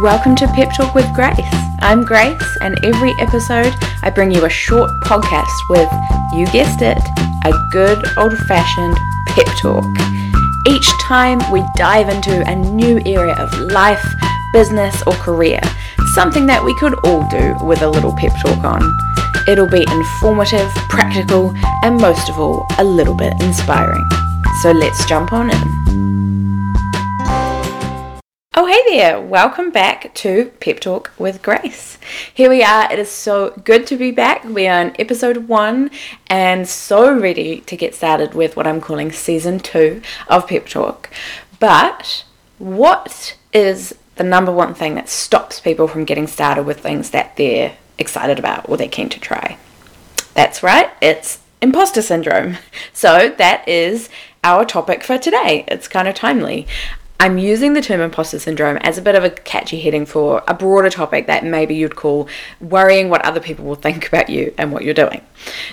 Welcome to Pep Talk with Grace. I'm Grace, and every episode I bring you a short podcast with, you guessed it, a good old fashioned pep talk. Each time we dive into a new area of life, business, or career, something that we could all do with a little pep talk on. It'll be informative, practical, and most of all, a little bit inspiring. So let's jump on in. Oh, hey there! Welcome back to Pep Talk with Grace. Here we are. It is so good to be back. We are in episode one and so ready to get started with what I'm calling season two of Pep Talk. But what is the number one thing that stops people from getting started with things that they're excited about or they're keen to try? That's right, it's imposter syndrome. So that is our topic for today. It's kind of timely. I'm using the term imposter syndrome as a bit of a catchy heading for a broader topic that maybe you'd call worrying what other people will think about you and what you're doing.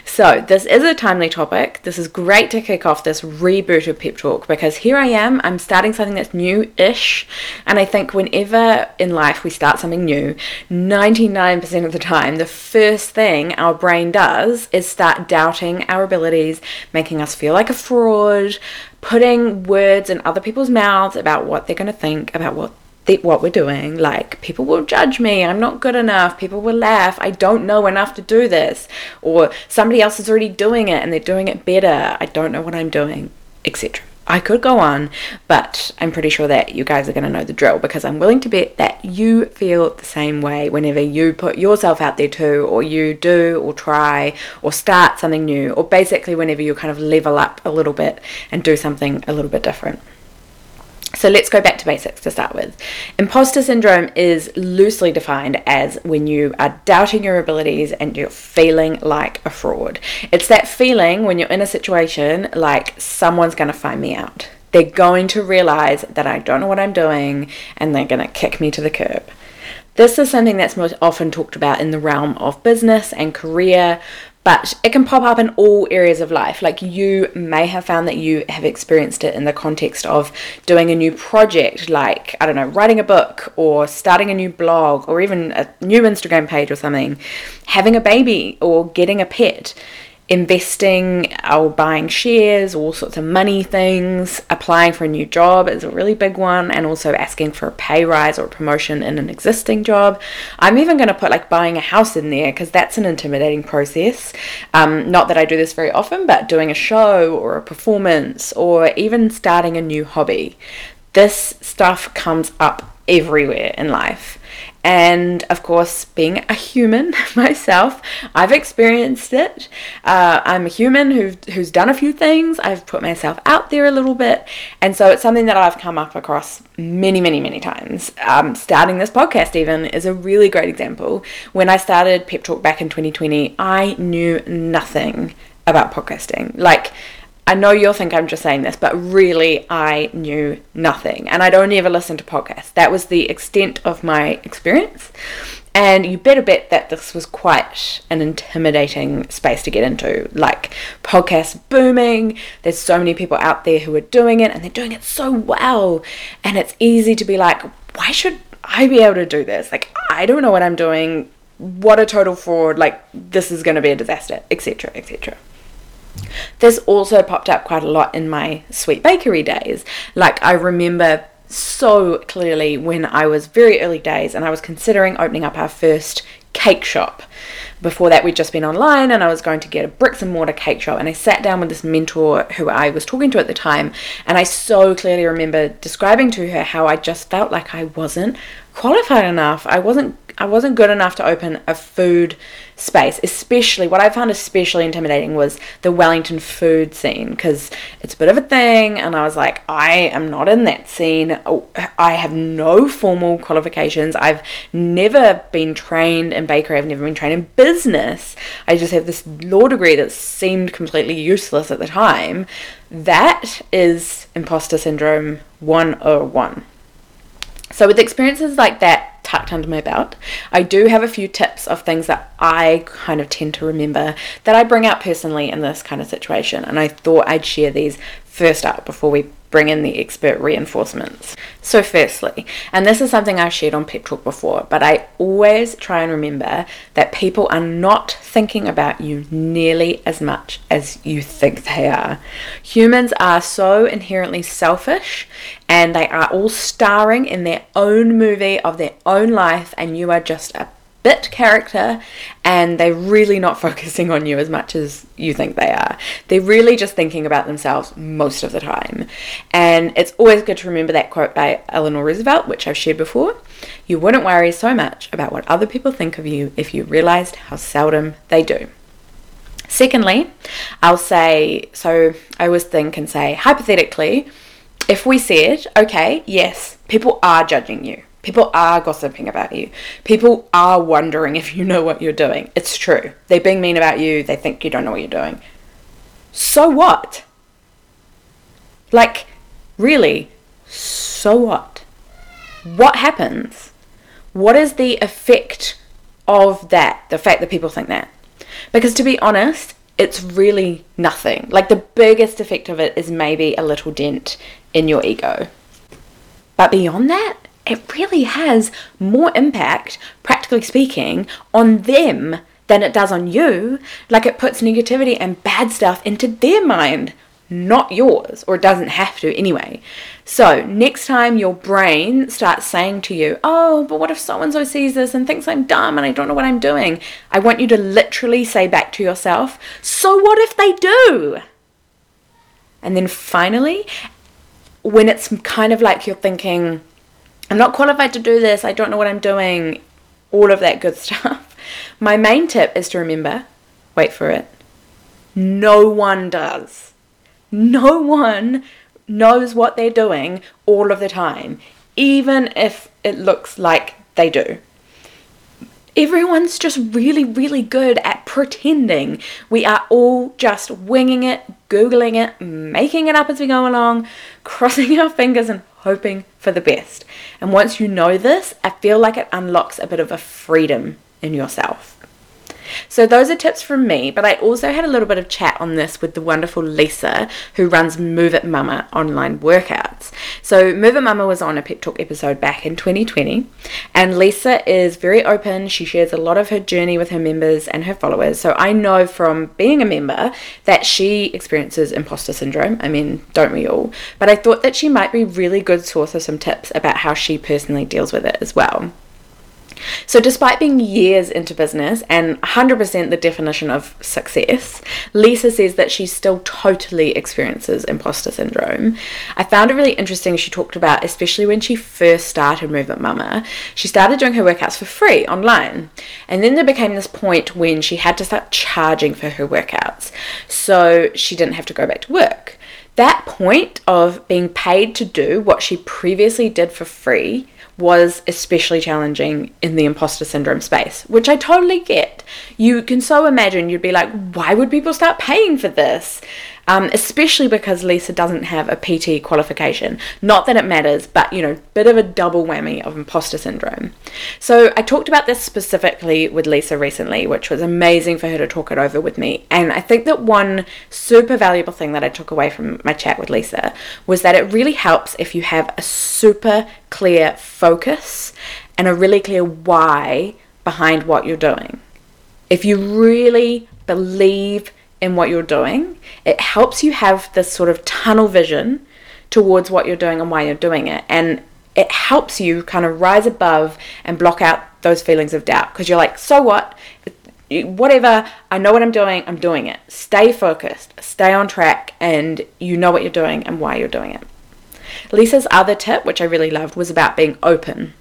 So, this is a timely topic. This is great to kick off this reboot of Pep Talk because here I am, I'm starting something that's new ish. And I think whenever in life we start something new, 99% of the time, the first thing our brain does is start doubting our abilities, making us feel like a fraud, putting words in other people's mouths about what they're going to think about what they, what we're doing. Like, people will judge me, I'm not good enough, people will laugh, I don't know enough to do this, or somebody else is already doing it and they're doing it better, I don't know what I'm doing, etc. I could go on, but I'm pretty sure that you guys are going to know the drill because I'm willing to bet that you feel the same way whenever you put yourself out there too, or you do, or try, or start something new, or basically whenever you kind of level up a little bit and do something a little bit different. So let's go back to basics to start with. Imposter syndrome is loosely defined as when you are doubting your abilities and you're feeling like a fraud. It's that feeling when you're in a situation like someone's going to find me out. They're going to realize that I don't know what I'm doing and they're going to kick me to the curb. This is something that's most often talked about in the realm of business and career, but it can pop up in all areas of life. Like you may have found that you have experienced it in the context of doing a new project, like, I don't know, writing a book or starting a new blog or even a new Instagram page or something, having a baby or getting a pet investing or buying shares, all sorts of money things, applying for a new job is a really big one, and also asking for a pay rise or promotion in an existing job. I'm even going to put like buying a house in there because that's an intimidating process. Um, not that I do this very often, but doing a show or a performance or even starting a new hobby. This stuff comes up everywhere in life. And of course, being a human myself, I've experienced it. Uh, I'm a human who, who's done a few things. I've put myself out there a little bit. And so it's something that I've come up across many, many, many times. Um, starting this podcast, even, is a really great example. When I started Pep Talk back in 2020, I knew nothing about podcasting. Like, I know you'll think I'm just saying this, but really I knew nothing. And I'd only ever listened to podcasts. That was the extent of my experience. And you better bet that this was quite an intimidating space to get into. Like, podcasts booming, there's so many people out there who are doing it, and they're doing it so well. And it's easy to be like, why should I be able to do this? Like, I don't know what I'm doing. What a total fraud. Like, this is going to be a disaster, etc., etc. This also popped up quite a lot in my sweet bakery days. Like, I remember so clearly when I was very early days and I was considering opening up our first cake shop. Before that, we'd just been online and I was going to get a bricks and mortar cake shop. And I sat down with this mentor who I was talking to at the time. And I so clearly remember describing to her how I just felt like I wasn't qualified enough. I wasn't I wasn't good enough to open a food space. Especially what I found especially intimidating was the Wellington food scene because it's a bit of a thing, and I was like, I am not in that scene. Oh, I have no formal qualifications. I've never been trained in bakery. I've never been trained in business. I just have this law degree that seemed completely useless at the time. That is imposter syndrome 101. So, with experiences like that tucked under my belt, I do have a few tips of things that I kind of tend to remember that I bring out personally in this kind of situation. And I thought I'd share these first up before we bring in the expert reinforcements. So, firstly, and this is something I've shared on Pep Talk before, but I always try and remember that people are not thinking about you nearly as much as you think they are. Humans are so inherently selfish and they are all starring in their own movie of their own life, and you are just a bit character and they're really not focusing on you as much as you think they are. They're really just thinking about themselves most of the time. And it's always good to remember that quote by Eleanor Roosevelt, which I've shared before. You wouldn't worry so much about what other people think of you if you realized how seldom they do. Secondly, I'll say so I always think and say hypothetically, if we said, okay, yes, people are judging you People are gossiping about you. People are wondering if you know what you're doing. It's true. They're being mean about you. They think you don't know what you're doing. So what? Like, really, so what? What happens? What is the effect of that? The fact that people think that? Because to be honest, it's really nothing. Like, the biggest effect of it is maybe a little dent in your ego. But beyond that, it really has more impact, practically speaking, on them than it does on you. Like it puts negativity and bad stuff into their mind, not yours, or it doesn't have to anyway. So, next time your brain starts saying to you, Oh, but what if so and so sees this and thinks I'm dumb and I don't know what I'm doing? I want you to literally say back to yourself, So what if they do? And then finally, when it's kind of like you're thinking, I'm not qualified to do this, I don't know what I'm doing, all of that good stuff. My main tip is to remember wait for it. No one does. No one knows what they're doing all of the time, even if it looks like they do. Everyone's just really, really good at pretending. We are all just winging it, Googling it, making it up as we go along, crossing our fingers and hoping for the best. And once you know this, I feel like it unlocks a bit of a freedom in yourself. So those are tips from me, but I also had a little bit of chat on this with the wonderful Lisa who runs Move It Mama online workouts. So Move It Mama was on a pep talk episode back in 2020, and Lisa is very open. She shares a lot of her journey with her members and her followers. So I know from being a member that she experiences imposter syndrome. I mean, don't we all? But I thought that she might be really good source of some tips about how she personally deals with it as well. So, despite being years into business and 100% the definition of success, Lisa says that she still totally experiences imposter syndrome. I found it really interesting. She talked about, especially when she first started Move It Mama, she started doing her workouts for free online. And then there became this point when she had to start charging for her workouts. So, she didn't have to go back to work. That point of being paid to do what she previously did for free was especially challenging in the imposter syndrome space, which I totally get. You can so imagine you'd be like, why would people start paying for this? Um, especially because Lisa doesn't have a PT qualification. Not that it matters, but you know, bit of a double whammy of imposter syndrome. So I talked about this specifically with Lisa recently, which was amazing for her to talk it over with me. And I think that one super valuable thing that I took away from my chat with Lisa was that it really helps if you have a super clear focus and a really clear why behind what you're doing. If you really believe in what you're doing, it helps you have this sort of tunnel vision towards what you're doing and why you're doing it. And it helps you kind of rise above and block out those feelings of doubt because you're like, so what? Whatever, I know what I'm doing, I'm doing it. Stay focused, stay on track, and you know what you're doing and why you're doing it. Lisa's other tip, which I really loved, was about being open.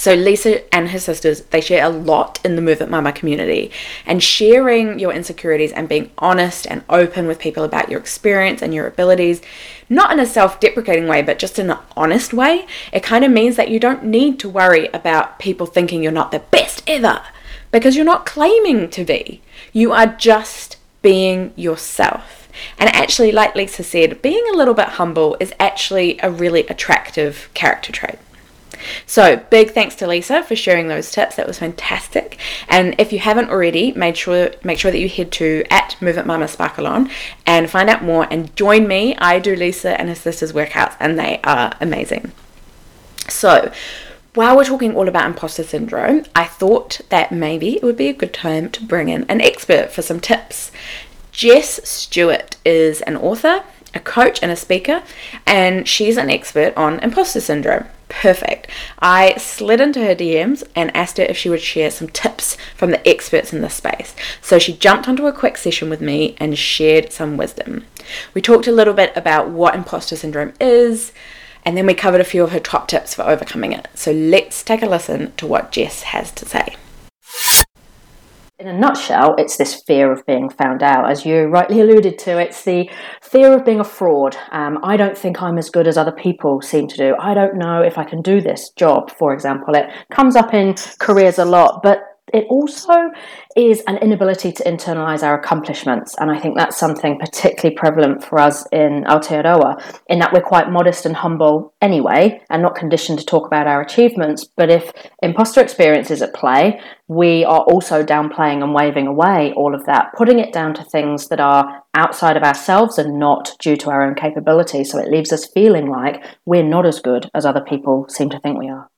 So Lisa and her sisters, they share a lot in the Move It Mama community. And sharing your insecurities and being honest and open with people about your experience and your abilities, not in a self-deprecating way, but just in an honest way, it kind of means that you don't need to worry about people thinking you're not the best ever because you're not claiming to be. You are just being yourself. And actually, like Lisa said, being a little bit humble is actually a really attractive character trait. So, big thanks to Lisa for sharing those tips. That was fantastic. And if you haven't already, make sure make sure that you head to at Move It Mama Sparkle On and find out more and join me. I do Lisa and her sisters workouts and they are amazing. So, while we're talking all about imposter syndrome, I thought that maybe it would be a good time to bring in an expert for some tips. Jess Stewart is an author, a coach, and a speaker, and she's an expert on imposter syndrome. Perfect. I slid into her DMs and asked her if she would share some tips from the experts in this space. So she jumped onto a quick session with me and shared some wisdom. We talked a little bit about what imposter syndrome is and then we covered a few of her top tips for overcoming it. So let's take a listen to what Jess has to say. In a nutshell, it's this fear of being found out. As you rightly alluded to, it's the fear of being a fraud. Um, I don't think I'm as good as other people seem to do. I don't know if I can do this job, for example. It comes up in careers a lot, but it also is an inability to internalize our accomplishments. And I think that's something particularly prevalent for us in Aotearoa, in that we're quite modest and humble anyway, and not conditioned to talk about our achievements. But if imposter experience is at play, we are also downplaying and waving away all of that, putting it down to things that are outside of ourselves and not due to our own capability. So it leaves us feeling like we're not as good as other people seem to think we are.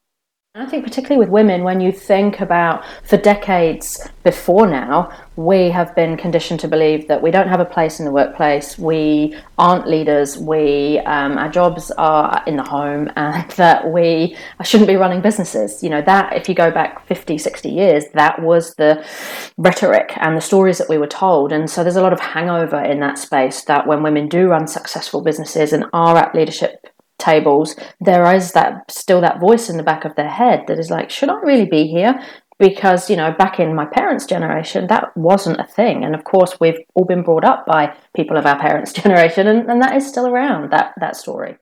I think, particularly with women, when you think about for decades before now, we have been conditioned to believe that we don't have a place in the workplace, we aren't leaders, we um, our jobs are in the home, and that we shouldn't be running businesses. You know, that if you go back 50, 60 years, that was the rhetoric and the stories that we were told. And so there's a lot of hangover in that space that when women do run successful businesses and are at leadership tables, there is that still that voice in the back of their head that is like, should I really be here? Because, you know, back in my parents' generation, that wasn't a thing. And of course, we've all been brought up by people of our parents' generation, and, and that is still around, that, that story.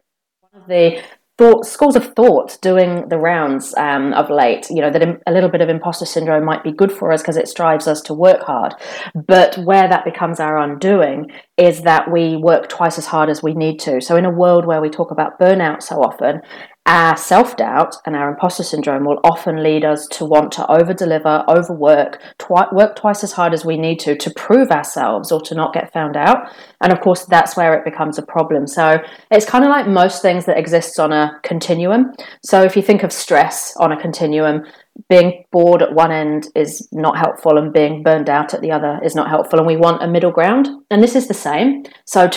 One of the thought, schools of thought doing the rounds um, of late. You know that a little bit of imposter syndrome might be good for us because it strives us to work hard, but where that becomes our undoing is that we work twice as hard as we need to. So in a world where we talk about burnout so often, our self doubt and our imposter syndrome will often lead us to want to over deliver, overwork, twi- work twice as hard as we need to to prove ourselves or to not get found out. And of course, that's where it becomes a problem. So it's kind of like most things that exists on a continuum. So if you think of stress on a continuum, being bored at one end is not helpful and being burned out at the other is not helpful and we want a middle ground and this is the same so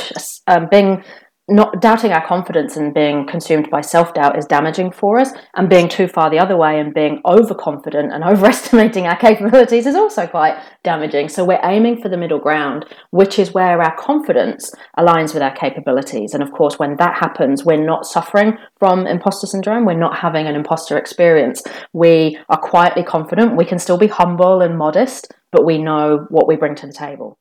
um, being not doubting our confidence and being consumed by self doubt is damaging for us, and being too far the other way and being overconfident and overestimating our capabilities is also quite damaging. So, we're aiming for the middle ground, which is where our confidence aligns with our capabilities. And of course, when that happens, we're not suffering from imposter syndrome, we're not having an imposter experience. We are quietly confident, we can still be humble and modest, but we know what we bring to the table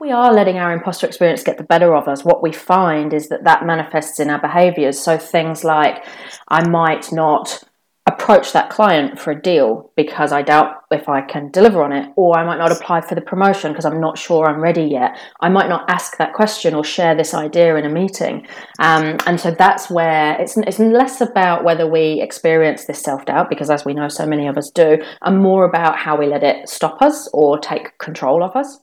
we are letting our imposter experience get the better of us, what we find is that that manifests in our behaviors. So things like, I might not approach that client for a deal because I doubt if I can deliver on it, or I might not apply for the promotion because I'm not sure I'm ready yet. I might not ask that question or share this idea in a meeting. Um, and so that's where it's, it's less about whether we experience this self doubt, because as we know, so many of us do, and more about how we let it stop us or take control of us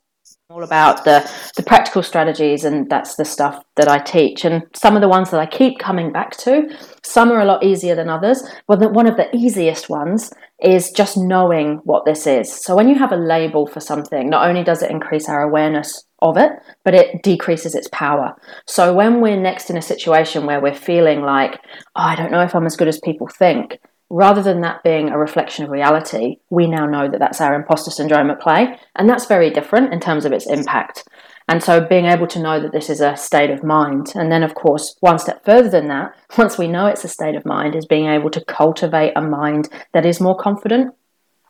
all about the the practical strategies and that's the stuff that I teach. And some of the ones that I keep coming back to some are a lot easier than others. But the, one of the easiest ones is just knowing what this is. So when you have a label for something not only does it increase our awareness of it but it decreases its power. So when we're next in a situation where we're feeling like oh, I don't know if I'm as good as people think rather than that being a reflection of reality, we now know that that's our imposter syndrome at play. And that's very different in terms of its impact. And so being able to know that this is a state of mind. And then, of course, one step further than that, once we know it's a state of mind, is being able to cultivate a mind that is more confident.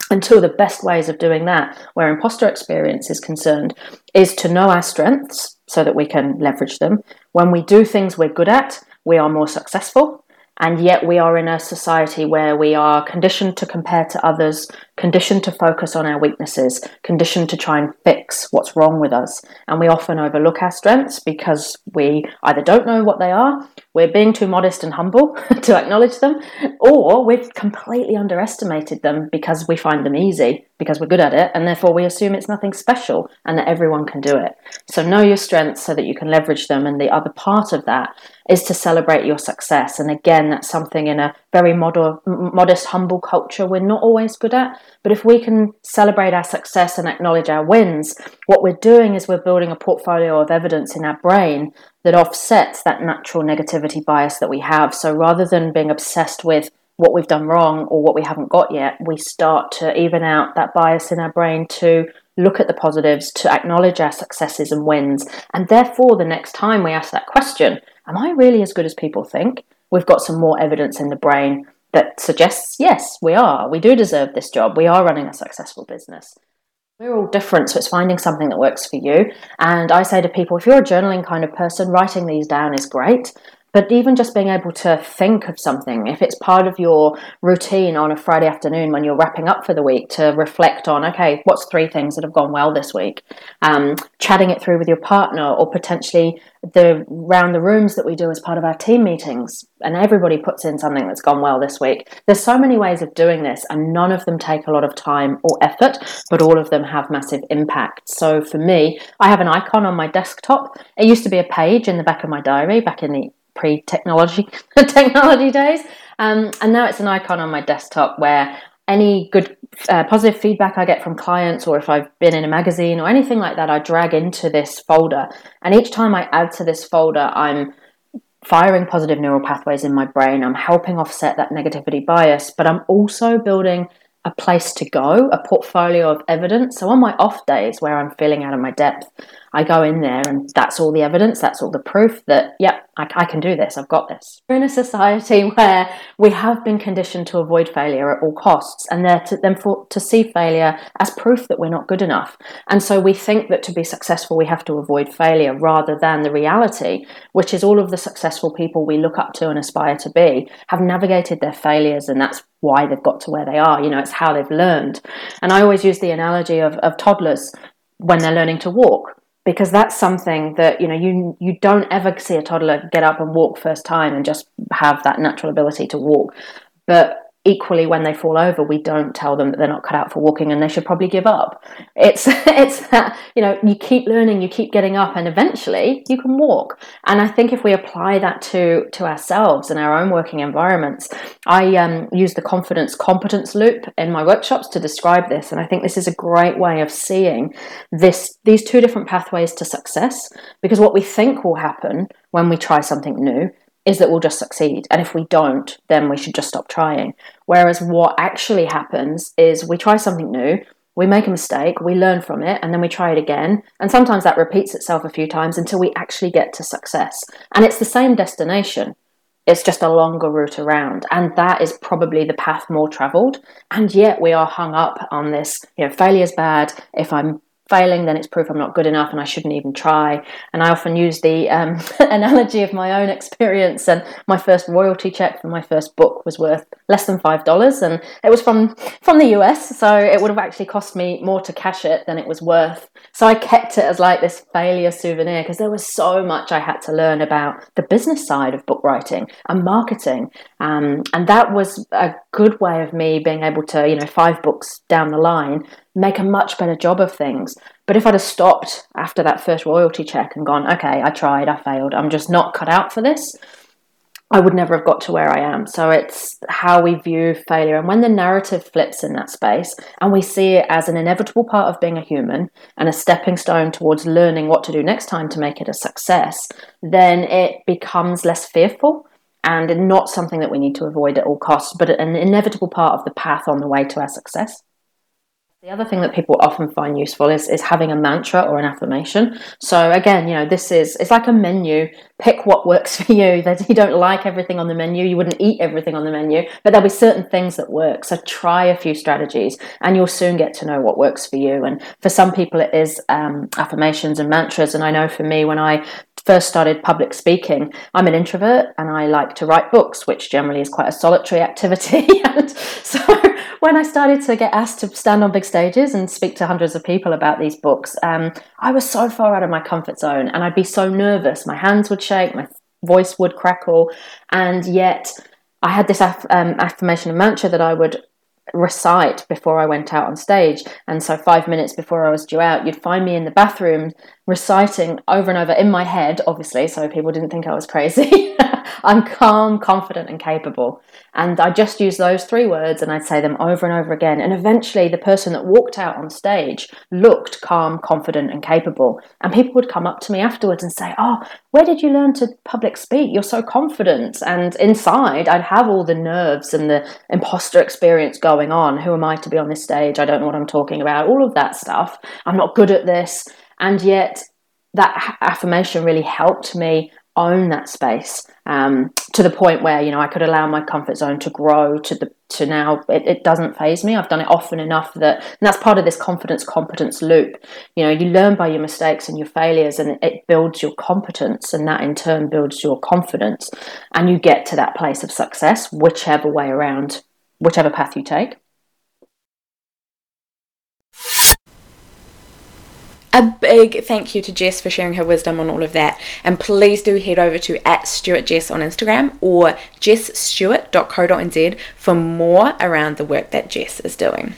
And two of the best ways of doing that, where imposter experience is concerned, is to know our strengths so that we can leverage them. When we do things we're good at, we are more successful and yet we are in a society where we are conditioned to compare to others conditioned to focus on our weaknesses, conditioned to try and fix what's wrong with us. And we often overlook our strengths because we either don't know what they are, we're being too modest and humble to acknowledge them, or we've completely underestimated them because we find them easy, because we're good at it, and therefore we assume it's nothing special and that everyone can do it. So know your strengths so that you can leverage them. And the other part of that is to celebrate your success. And again, that's something in a very mod- modest, humble culture we're not always good at. But if we can celebrate our success and acknowledge our wins, what we're doing is we're building a portfolio of evidence in our brain that offsets that natural negativity bias that we have. So rather than being obsessed with what we've done wrong or what we haven't got yet, we start to even out that bias in our brain to look at the positives, to acknowledge our successes and wins. And therefore, the next time we ask that question, Am I really as good as people think? We've got some more evidence in the brain that suggests, yes, we are. We do deserve this job. We are running a successful business. We're all different, so it's finding something that works for you. And I say to people, if you're a journaling kind of person, writing these down is great. But even just being able to think of something, if it's part of your routine on a Friday afternoon when you're wrapping up for the week, to reflect on, okay, what's three things that have gone well this week? Um, chatting it through with your partner, or potentially the round the rooms that we do as part of our team meetings, and everybody puts in something that's gone well this week. There's so many ways of doing this, and none of them take a lot of time or effort, but all of them have massive impact. So for me, I have an icon on my desktop. It used to be a page in the back of my diary back in the pre-technology technology days. Um, and now it's an icon on my desktop where any good uh, positive feedback I get from clients, or if I've been in a magazine or anything like that, I drag into this folder. And each time I add to this folder, I'm firing positive neural pathways in my brain. I'm helping offset that negativity bias, but I'm also building a place to go, a portfolio of evidence. So on my off days where I'm feeling out of my depth, I go in there and that's all the evidence, that's all the proof that, yep, I, I, can do this, I've got this. We're in a society where we have been conditioned to avoid failure at all costs and there to, then for, to see failure as proof that we're not good enough. And so we think that to be successful, we have to avoid failure rather than the reality, which is all of the successful people we look up to and aspire to be have navigated their failures and that's why they've got to where they are. You know, it's how they've learned. And I always use the analogy of, of toddlers when they're learning to walk because that's something that you know you you don't ever see a toddler get up and walk first time and just have that natural ability to walk. But equally when they fall over we don't tell them that they're not cut out for walking and they should probably give up. It's it's that you know you keep learning you keep getting up and eventually you can walk. And i think if we apply that to to ourselves and our own working environments i um, use the confidence competence loop in my workshops to describe this and i think this is a great way of seeing this these two different pathways to success because what we think will happen when we try something new is that we'll just succeed. And if we don't, then we should just stop trying. Whereas what actually happens is we try something new, we make a mistake, we learn from it, and then we try it again. And sometimes that repeats itself a few times until we actually get to success. And it's the same destination. It's just a longer route around. And that is probably the path more traveled. And yet we are hung up on this, you know, failure's bad. If I'm failing, then it's proof I'm not good enough and I shouldn't even try. And I often use the um, analogy of my own experience. And my first royalty check for my first book was worth less than five dollars, and it was from from the US, so it would have actually cost me more to cash it than it was worth. So I kept it as like this failure souvenir because there was so much I had to learn about the business side of book writing and marketing, um, and that was a good way of me being able to, you know, five books down the line make a much better job of things. But if I'd have stopped after that first royalty check and gone, okay, I tried, I failed, I'm just not cut out for this, I would never have got to where I am. So it's how we view failure. And when the narrative flips in that space and we see it as an inevitable part of being a human and a stepping stone towards learning what to do next time to make it a success, then it becomes less fearful and not something that we need to avoid at all costs, but an inevitable part of the path on the way to our success. The other thing that people often find useful is, is having a mantra or an affirmation. So again, you know, this is it's like a menu. Pick what works for you. That you don't like everything on the menu, you wouldn't eat everything on the menu, but there'll be certain things that work. So try a few strategies, and you'll soon get to know what works for you. And for some people, it is um, affirmations and mantras. And I know for me, when I first started public speaking, I'm an introvert and I like to write books, which generally is quite a solitary activity. and so when I started to get asked to stand on big stages and speak to hundreds of people about these books, um, I was so far out of my comfort zone and I'd be so nervous. My hands would shake, my voice would crackle, and yet I had this aff- um, affirmation and mantra that I would recite before I went out on stage. And so, five minutes before I was due out, you'd find me in the bathroom reciting over and over in my head, obviously, so people didn't think I was crazy. I'm calm, confident, and capable. And I just use those three words and I'd say them over and over again. And eventually, the person that walked out on stage looked calm, confident, and capable. And people would come up to me afterwards and say, Oh, where did you learn to public speak? You're so confident. And inside, I'd have all the nerves and the imposter experience going on. Who am I to be on this stage? I don't know what I'm talking about. All of that stuff. I'm not good at this. And yet, that affirmation really helped me own that space um, to the point where you know I could allow my comfort zone to grow to the to now it, it doesn't phase me. I've done it often enough that and that's part of this confidence competence loop. You know, you learn by your mistakes and your failures, and it builds your competence, and that in turn builds your confidence, and you get to that place of success, whichever way around, whichever path you take. A big thank you to Jess for sharing her wisdom on all of that. And please do head over to at Stewart Jess on Instagram or jessstewart.co.nz for more around the work that Jess is doing.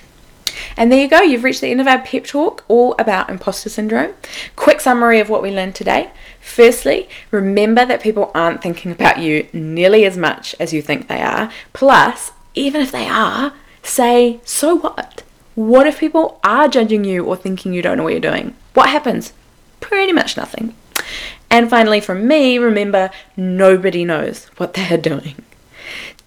And there you go, you've reached the end of our pep talk all about imposter syndrome. Quick summary of what we learned today. Firstly, remember that people aren't thinking about you nearly as much as you think they are. Plus, even if they are, say, so what? What if people are judging you or thinking you don't know what you're doing? What happens? Pretty much nothing. And finally, from me, remember nobody knows what they're doing.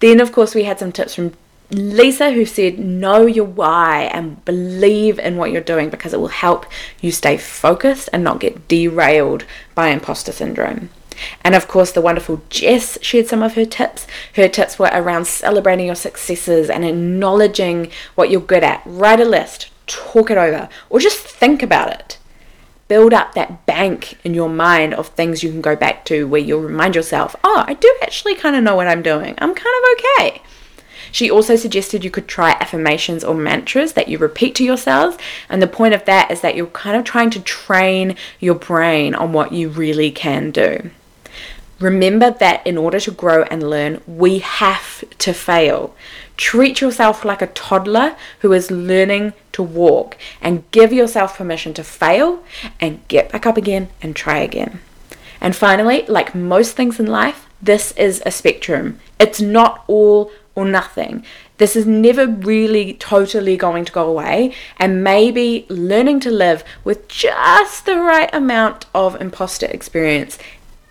Then, of course, we had some tips from Lisa, who said, Know your why and believe in what you're doing because it will help you stay focused and not get derailed by imposter syndrome. And of course, the wonderful Jess shared some of her tips. Her tips were around celebrating your successes and acknowledging what you're good at. Write a list, talk it over, or just think about it. Build up that bank in your mind of things you can go back to where you'll remind yourself, oh, I do actually kind of know what I'm doing. I'm kind of okay. She also suggested you could try affirmations or mantras that you repeat to yourselves. And the point of that is that you're kind of trying to train your brain on what you really can do. Remember that in order to grow and learn, we have to fail. Treat yourself like a toddler who is learning to walk and give yourself permission to fail and get back up again and try again. And finally, like most things in life, this is a spectrum. It's not all or nothing. This is never really totally going to go away, and maybe learning to live with just the right amount of imposter experience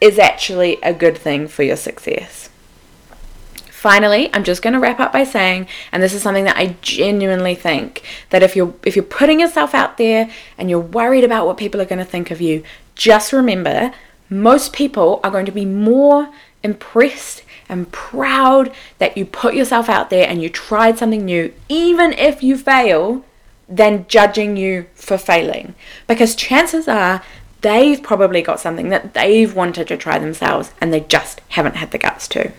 is actually a good thing for your success. Finally, I'm just going to wrap up by saying, and this is something that I genuinely think that if you're if you're putting yourself out there and you're worried about what people are going to think of you, just remember most people are going to be more impressed and proud that you put yourself out there and you tried something new, even if you fail, than judging you for failing. Because chances are they've probably got something that they've wanted to try themselves and they just haven't had the guts to.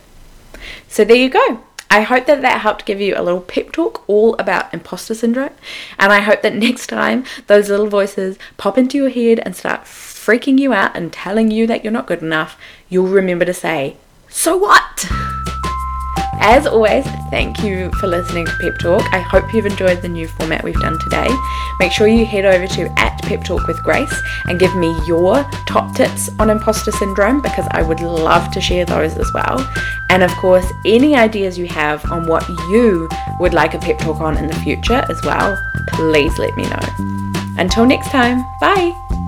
So there you go. I hope that that helped give you a little pep talk all about imposter syndrome. And I hope that next time those little voices pop into your head and start freaking you out and telling you that you're not good enough, you'll remember to say, So what? As always, thank you for listening to Pep Talk. I hope you've enjoyed the new format we've done today. Make sure you head over to at Pep Talk with Grace and give me your top tips on imposter syndrome because I would love to share those as well. And of course, any ideas you have on what you would like a pep talk on in the future as well, please let me know. Until next time, bye.